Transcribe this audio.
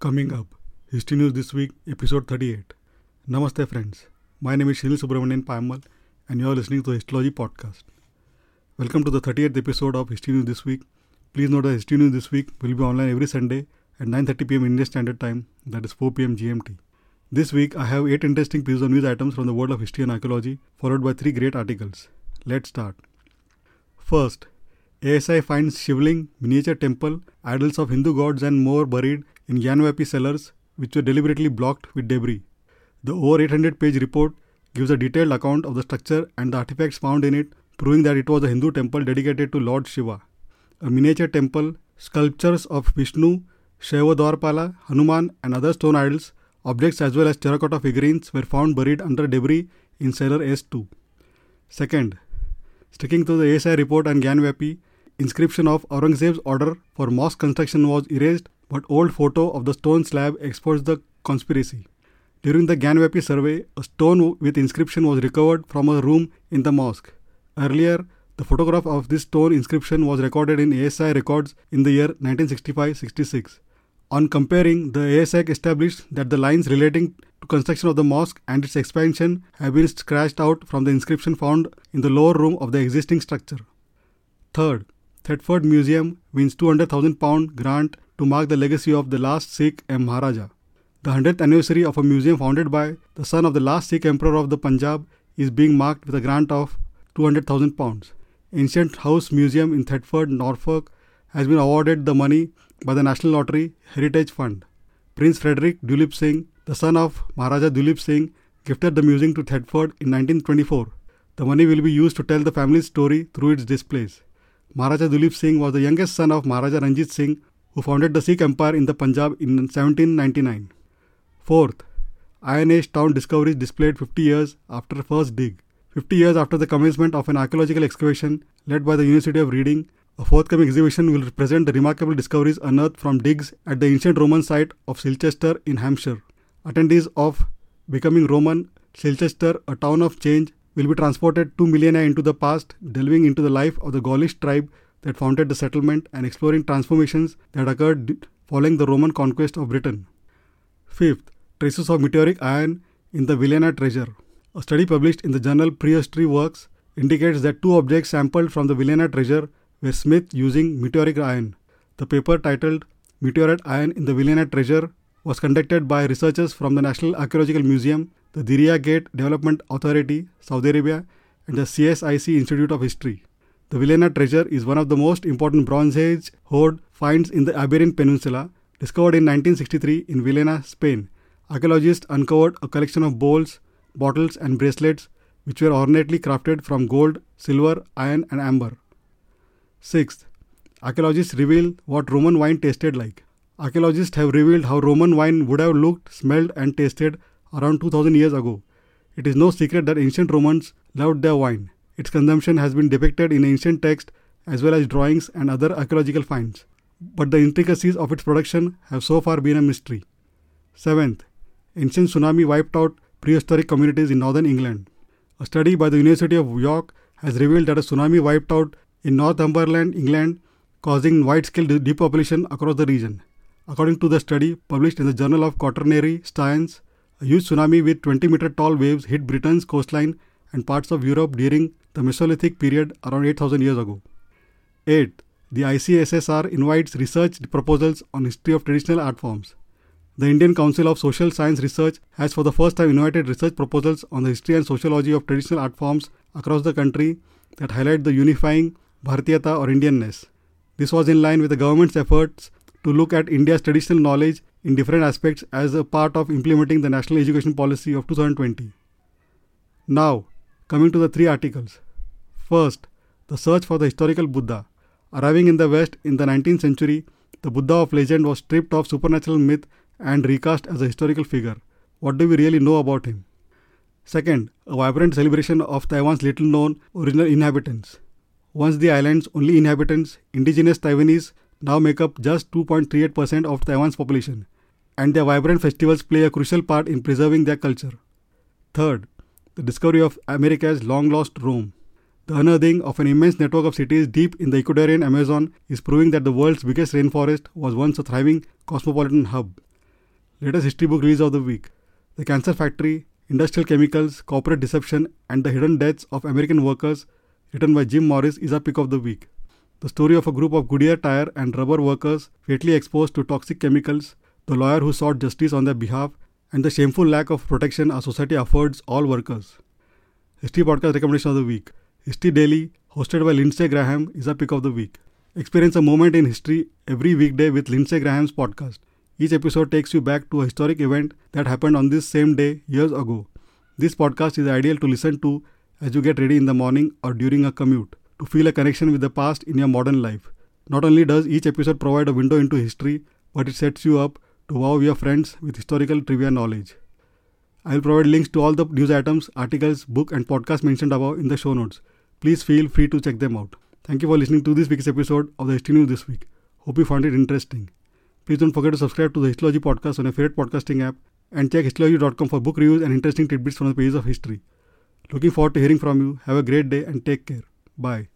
Coming up, History News This Week, Episode 38. Namaste, friends. My name is Shinil Subramanian Payamal, and you are listening to Historylogy Podcast. Welcome to the 38th episode of History News This Week. Please note that History News This Week will be online every Sunday at 9.30 pm Indian Standard Time, that is 4 pm GMT. This week, I have 8 interesting pieces of news items from the world of history and archaeology, followed by 3 great articles. Let's start. First, ASI finds Shivling, miniature temple, idols of Hindu gods and more buried in Gyanvapi cellars, which were deliberately blocked with debris. The over 800 page report gives a detailed account of the structure and the artifacts found in it, proving that it was a Hindu temple dedicated to Lord Shiva. A miniature temple, sculptures of Vishnu, Shaiva Dwarpala, Hanuman, and other stone idols, objects as well as terracotta figurines were found buried under debris in cellar S2. Second, sticking to the ASI report and Gyanvapi, inscription of Aurangzeb's order for mosque construction was erased, but old photo of the stone slab exposed the conspiracy. During the Gyanvapi survey, a stone with inscription was recovered from a room in the mosque. Earlier, the photograph of this stone inscription was recorded in ASI records in the year 1965-66. On comparing, the ASI established that the lines relating to construction of the mosque and its expansion have been scratched out from the inscription found in the lower room of the existing structure. Third, Thetford Museum wins 200,000 pound grant to mark the legacy of the last Sikh Maharaja. The 100th anniversary of a museum founded by the son of the last Sikh emperor of the Punjab is being marked with a grant of 200,000 pounds. Ancient House Museum in Thetford, Norfolk has been awarded the money by the National Lottery Heritage Fund. Prince Frederick Dulip Singh, the son of Maharaja Dulip Singh, gifted the museum to Thetford in 1924. The money will be used to tell the family's story through its displays. Maharaja Dulip Singh was the youngest son of Maharaja Ranjit Singh, who founded the Sikh Empire in the Punjab in 1799. Fourth, Iron Age town discoveries displayed 50 years after first dig. 50 years after the commencement of an archaeological excavation led by the University of Reading, a forthcoming exhibition will present the remarkable discoveries unearthed from digs at the ancient Roman site of Silchester in Hampshire. Attendees of Becoming Roman, Silchester, a town of change, will be transported two millennia into the past, delving into the life of the Gaulish tribe that founded the settlement and exploring transformations that occurred following the Roman conquest of Britain. Fifth, traces of meteoric iron in the Villena treasure. A study published in the journal Prehistory Works indicates that two objects sampled from the Villena treasure were smith using meteoric iron. The paper titled Meteorite Iron in the Villena Treasure was conducted by researchers from the National Archaeological Museum, the Diriyah Gate Development Authority, Saudi Arabia, and the CSIC Institute of History. The Villena treasure is one of the most important Bronze Age hoard finds in the Iberian Peninsula, discovered in 1963 in Villena, Spain. Archaeologists uncovered a collection of bowls, bottles, and bracelets which were ornately crafted from gold, silver, iron, and amber. Sixth, archaeologists reveal what Roman wine tasted like. Archaeologists have revealed how Roman wine would have looked, smelled, and tasted around 2000 years ago. It is no secret that ancient Romans loved their wine. Its consumption has been depicted in ancient texts as well as drawings and other archaeological finds, but the intricacies of its production have so far been a mystery. Seventh, ancient tsunami wiped out prehistoric communities in northern England. A study by the University of York has revealed that a tsunami wiped out in Northumberland, England, causing wide scale depopulation across the region. According to the study published in the Journal of Quaternary Science, a huge tsunami with 20 meter tall waves hit Britain's coastline and parts of Europe during the Mesolithic period around 8000 years ago. 8. The ICSSR invites research proposals on history of traditional art forms. The Indian Council of Social Science Research has for the first time invited research proposals on the history and sociology of traditional art forms across the country that highlight the unifying Bharatiyata or Indianness. This was in line with the government's efforts to look at India's traditional knowledge in different aspects as a part of implementing the National Education Policy of 2020. Now, coming to the three articles. First, the search for the historical Buddha. Arriving in the West in the 19th century, the Buddha of legend was stripped of supernatural myth and recast as a historical figure. What do we really know about him? Second, a vibrant celebration of Taiwan's little known original inhabitants. Once the island's only inhabitants, indigenous Taiwanese now make up just 2.38% of Taiwan's population, and their vibrant festivals play a crucial part in preserving their culture. Third, the discovery of America's long lost Rome. The unearthing of an immense network of cities deep in the Ecuadorian Amazon is proving that the world's biggest rainforest was once a thriving cosmopolitan hub. latest history book release of the week The Cancer Factory, Industrial Chemicals, Corporate Deception, and the Hidden Deaths of American Workers, written by Jim Morris, is our pick of the week. The story of a group of Goodyear tire and rubber workers fatally exposed to toxic chemicals, the lawyer who sought justice on their behalf, and the shameful lack of protection our society affords all workers. History Podcast Recommendation of the Week History Daily, hosted by Lindsay Graham, is a pick of the week. Experience a moment in history every weekday with Lindsay Graham's podcast. Each episode takes you back to a historic event that happened on this same day years ago. This podcast is ideal to listen to as you get ready in the morning or during a commute to feel a connection with the past in your modern life. Not only does each episode provide a window into history, but it sets you up to wow your friends with historical trivia knowledge. I will provide links to all the news items, articles, book, and podcast mentioned above in the show notes. Please feel free to check them out. Thank you for listening to this week's episode of the History News this week. Hope you found it interesting. Please don't forget to subscribe to the Historylogy podcast on your favorite podcasting app and check historylogy.com for book reviews and interesting tidbits from the pages of history. Looking forward to hearing from you. Have a great day and take care. Bye.